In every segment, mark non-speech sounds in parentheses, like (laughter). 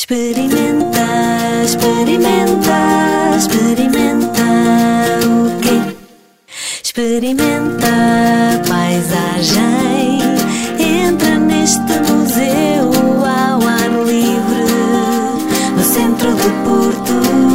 Experimenta, experimenta, experimenta o quê? Experimenta a paisagem. Entra neste museu ao ar livre, no centro de Portugal.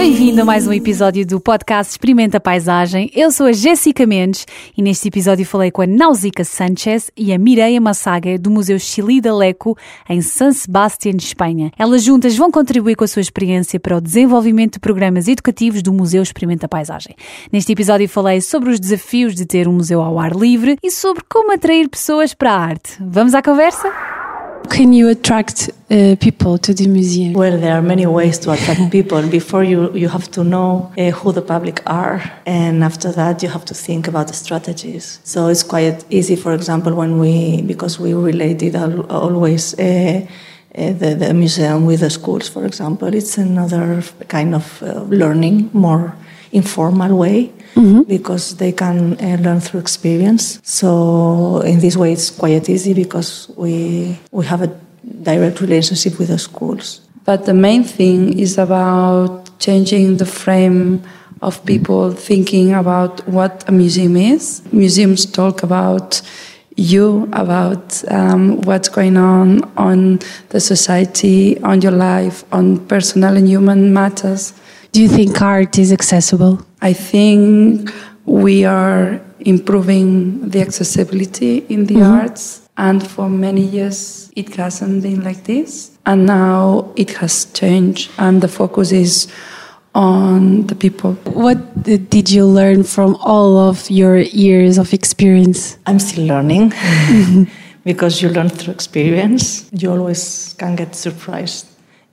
Bem-vindo a mais um episódio do podcast Experimenta a Paisagem. Eu sou a Jéssica Mendes e neste episódio falei com a Nausica Sanchez e a Mireia Massaga do Museu Chile da Leco em San Sebastián, Espanha. Elas juntas vão contribuir com a sua experiência para o desenvolvimento de programas educativos do Museu Experimenta a Paisagem. Neste episódio falei sobre os desafios de ter um museu ao ar livre e sobre como atrair pessoas para a arte. Vamos à conversa? Can you attract uh, people to the museum? Well, there are many ways to attract (laughs) people. Before you, you have to know uh, who the public are, and after that, you have to think about the strategies. So it's quite easy, for example, when we because we related al- always. Uh, uh, the, the museum with the schools, for example, it's another kind of uh, learning, more informal way, because they can uh, learn through experience. So in this way, it's quite easy because we we have a direct relationship with the schools. But the main thing is about changing the frame of people thinking about what a museum is. Museums talk about you, about um, what's going on on the society, on your life, on personal and human matters. Do you think art is accessible? I think we are improving the accessibility in the mm-hmm. arts, and for many years it hasn't been like this. And now it has changed, and the focus is on the people. What did you learn from all of your years of experience? I'm still learning mm-hmm. (laughs) because you learn through experience. You always can get surprised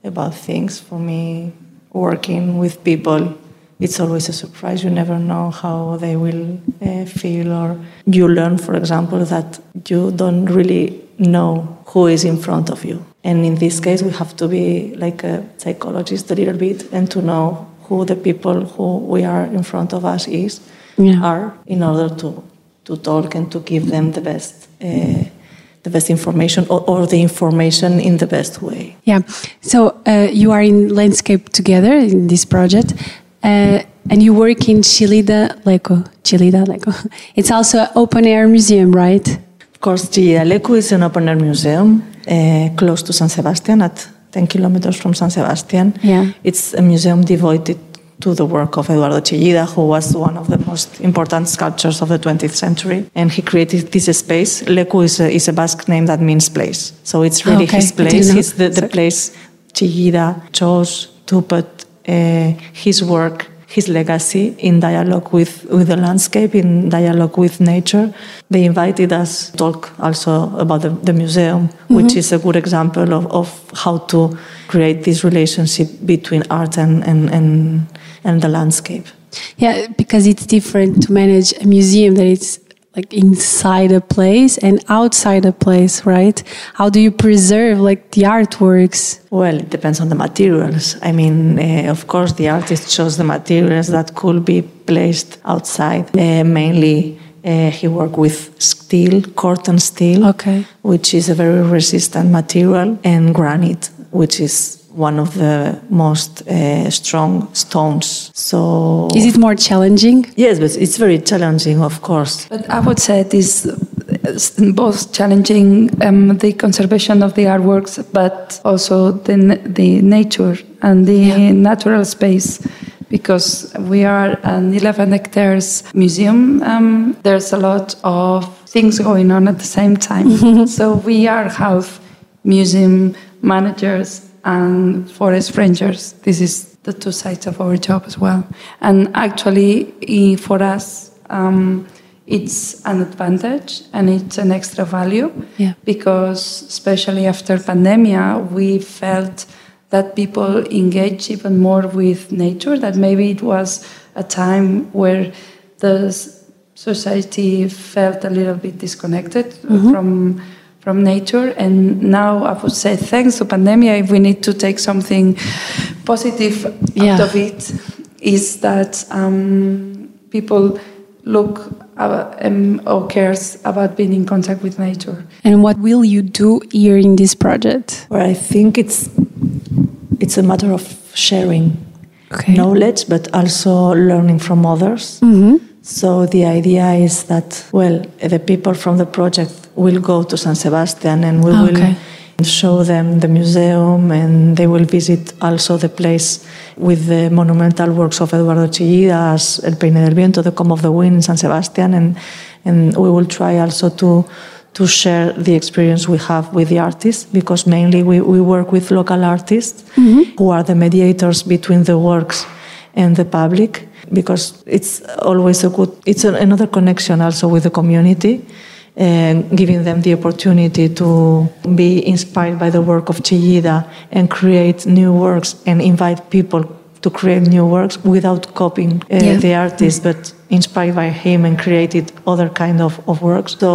about things. For me, working with people, it's always a surprise. You never know how they will uh, feel, or you learn, for example, that you don't really know who is in front of you. And in this case, we have to be like a psychologist a little bit and to know who the people who we are in front of us is Yeah. are in order to to talk and to give them the best uh, the best information or, or the information in the best way. Yeah. So uh, you are in landscape together in this project, uh, and you work in Chillida Leku. Chillida Leku. (laughs) It's also an open air museum, right? Of course, Leku is an open air museum uh, close to San Sebastian, at 10 kilometers from San Sebastian. Yeah. It's a museum devoted to the work of Eduardo Chillida, who was one of the most important sculptors of the 20th century. And he created this space. Leku is a, is a Basque name that means place. So it's really Okay, his place. It's the, the place Chillida chose to put uh, his work, his legacy in dialogue with, with the landscape, in dialogue with nature. They invited us to talk also about the, the museum, which is a good example of, of how to create this relationship between art and, and, and, and the landscape. Yeah, because it's different to manage a museum that it's like inside a place and outside a place, right? How do you preserve like the artworks? Well, it depends on the materials. I mean, uh, of course, the artist chose the materials that could be placed outside. Uh, mainly, uh, he worked with steel, corten steel, Okay. which is a very resistant material, and granite, which is one of the most uh, strong stones. So, Is it more challenging? yes, but it's very challenging, of course. But I would say it is uh, both challenging um, the conservation of the artworks, but also the, the nature and the natural space. Because we are an 11 hectares museum, um, there's a lot of things going on at the same time. (laughs) so we are half museum managers and forest rangers. This is the two sides of our job as well. And actually, for us, um, it's an advantage and it's an extra value Yeah. because, especially after pandemia, we felt that people engage even more with nature. That maybe it was a time where the society felt a little bit disconnected from from nature. And now I would say, thanks to pandemia, if we need to take something positive Yeah. out of it, is that um, people look uh, um, or cares about being in contact with nature. And what will you do here in this project? Where I think it's it's a matter of sharing Okay. knowledge, but also learning from others. So the idea is that, well, the people from the project will go to San Sebastian and we Okay. will show them the museum and they will visit also the place with the monumental works of Eduardo Chillida as El Peine del Viento, The Comb of the Wind in San Sebastian. And, and we will try also to to share the experience we have with the artists because mainly we, we work with local artists mm-hmm. who are the mediators between the works and the public because it's always a good it's a, another connection also with the community and giving them the opportunity to be inspired by the work of Chillida and create new works and invite people to create new works without copying uh, Yeah. the artist but inspired by him and created other kind of, of works. So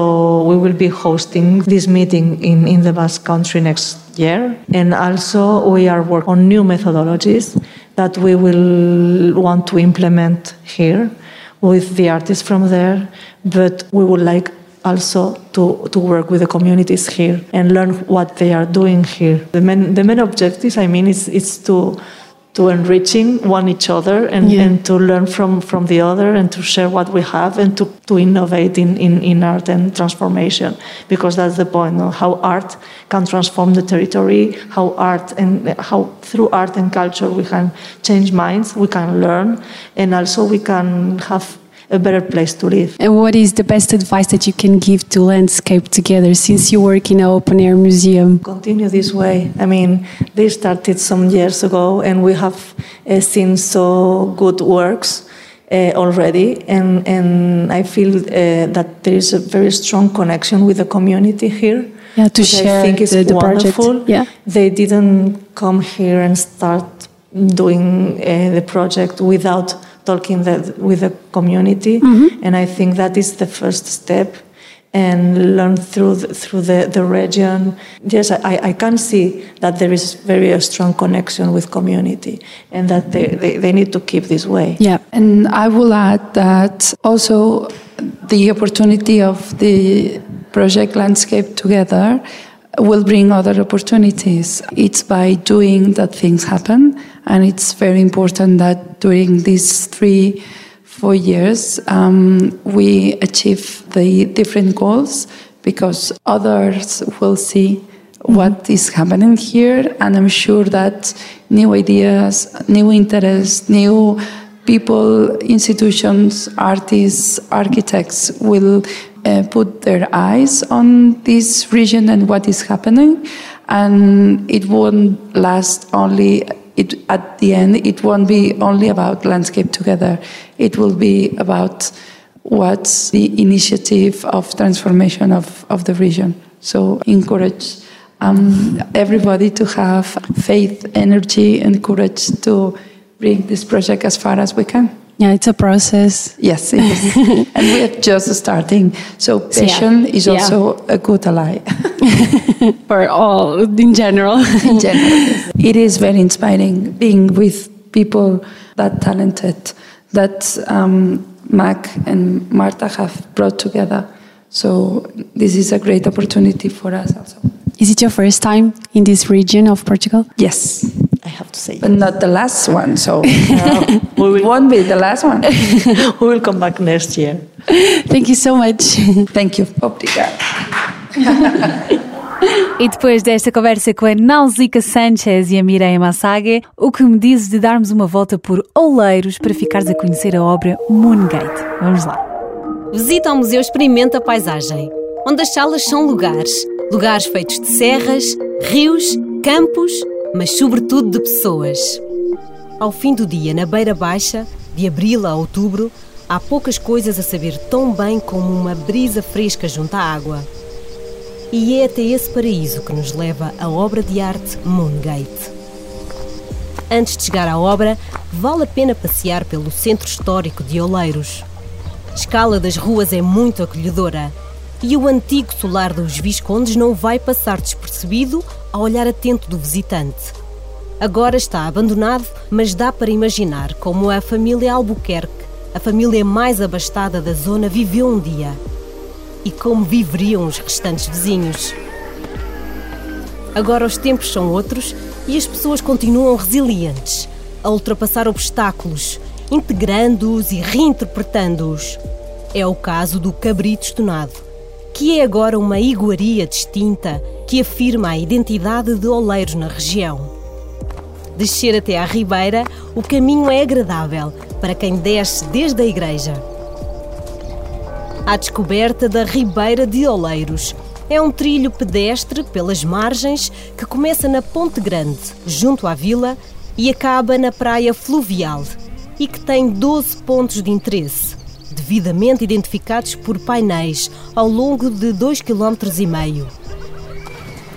we will be hosting this meeting in, in the Basque country next year. And also we are working on new methodologies that we will want to implement here with the artists from there but we would like also to, to work with the communities here and learn what they are doing here. The main, the main objectives i mean is, is to to enriching one each other and, Yeah. and to learn from, from the other and to share what we have and to, to innovate in, in, in art and transformation because that's the point of how art can transform the territory how art and how through art and culture we can change minds we can learn and also we can have a better place to live And what is the best advice that you can give to Landscape Together since you work in an open air museum? continue this way. I mean, they started some years ago, and we have uh, seen so good works uh, already. And, and I feel uh, that there is a very strong connection with the community here. Yeah, to share I think is the- the project. Yeah. They didn't come here and start doing uh, the project without talking that, with the community. Mm-hmm. And I think that is the first step and learn through the, through the, the region. Yes, I, I can see that there is very a strong connection with community and that they, they, they need to keep this way. Yeah. And I will add that also the opportunity of the project landscape together will bring other opportunities. It's by doing that things happen, and it's very important that during these three, four years um, we achieve the different goals because others will see what is happening here, and I'm sure that new ideas, new interests, new people, institutions, artists, architects will uh, put their eyes on this region and what is happening, and it won't last only. It, at the end, it won't be only about landscape together. It will be about what's the initiative of transformation of, of the region. So encourage um, everybody to have faith, energy, and courage to bring this project as far as we can. Yeah, it's a process. Yes, it is. (laughs) and we are just starting. So So, yeah. passion is Yeah. also a good ally. (laughs) For all in general. (laughs) in general. It is very inspiring being with people that talented, that um, Mac and Marta have brought together. So this is a great opportunity for us also. Is it your first time in this region of Portugal? Yes, I have to say. but not the last one. So (laughs) we, will, it won't be the last one. (laughs) we will come back next year. Thank you so much. (laughs) Thank you. Obrigada. E depois desta conversa com a Nausica Sanchez e a Mireia Massague, o que me dizes de darmos uma volta por Oleiros para ficares a conhecer a obra Moongate? Vamos lá. Visita ao Museu Experimenta a Paisagem, onde as salas são lugares. Lugares feitos de serras, rios, campos, mas sobretudo de pessoas. Ao fim do dia, na Beira Baixa, de abril a outubro, há poucas coisas a saber tão bem como uma brisa fresca junto à água. E é até esse paraíso que nos leva a obra de arte Moongate. Antes de chegar à obra, vale a pena passear pelo centro histórico de Oleiros. A escala das ruas é muito acolhedora e o antigo solar dos Viscondes não vai passar despercebido ao olhar atento do visitante. Agora está abandonado, mas dá para imaginar como a família Albuquerque a família mais abastada da zona viveu um dia. E como viveriam os restantes vizinhos? Agora os tempos são outros e as pessoas continuam resilientes, a ultrapassar obstáculos, integrando-os e reinterpretando-os. É o caso do cabrito estonado, que é agora uma iguaria distinta que afirma a identidade de Oleiros na região. Descer até à Ribeira, o caminho é agradável para quem desce desde a igreja. A descoberta da Ribeira de Oleiros é um trilho pedestre pelas margens que começa na Ponte Grande, junto à vila, e acaba na Praia Fluvial, e que tem 12 pontos de interesse, devidamente identificados por painéis ao longo de 2,5 km.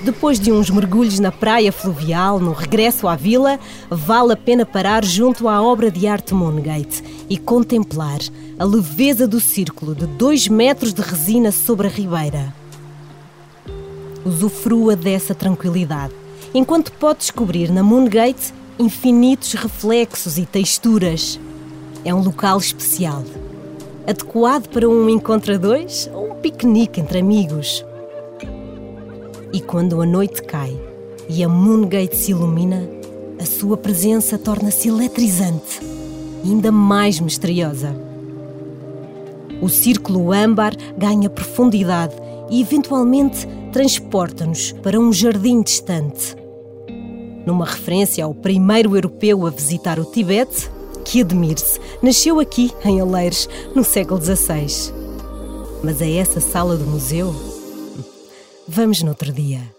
Depois de uns mergulhos na praia fluvial, no regresso à vila, vale a pena parar junto à obra de arte Moongate e contemplar a leveza do círculo de 2 metros de resina sobre a ribeira. Usufrua dessa tranquilidade, enquanto pode descobrir na Moongate infinitos reflexos e texturas. É um local especial, adequado para um encontro a dois ou um piquenique entre amigos. E quando a noite cai e a Moongate se ilumina, a sua presença torna-se eletrizante ainda mais misteriosa. O círculo âmbar ganha profundidade e, eventualmente, transporta-nos para um jardim distante numa referência ao primeiro europeu a visitar o Tibete, que admire-se, nasceu aqui, em Oleiros, no século XVI. Mas a essa sala do museu? Vamos no outro dia.